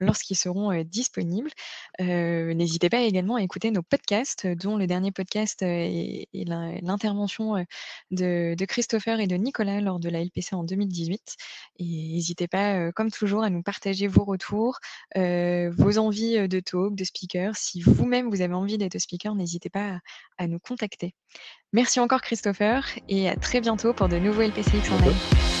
lorsqu'ils seront disponibles. N'hésitez pas également à écouter nos podcasts, dont le dernier podcast est, l'intervention de, de, Christopher et de Nicolas lors de la LPC en 2018. Et n'hésitez pas, comme toujours, à nous partager vos retours, vos envies de talk, de speaker. Si vous-même vous avez envie d'être speaker, n'hésitez pas à, nous contacter. Merci encore Christopher et à très bientôt pour de nouveaux LPCX en live.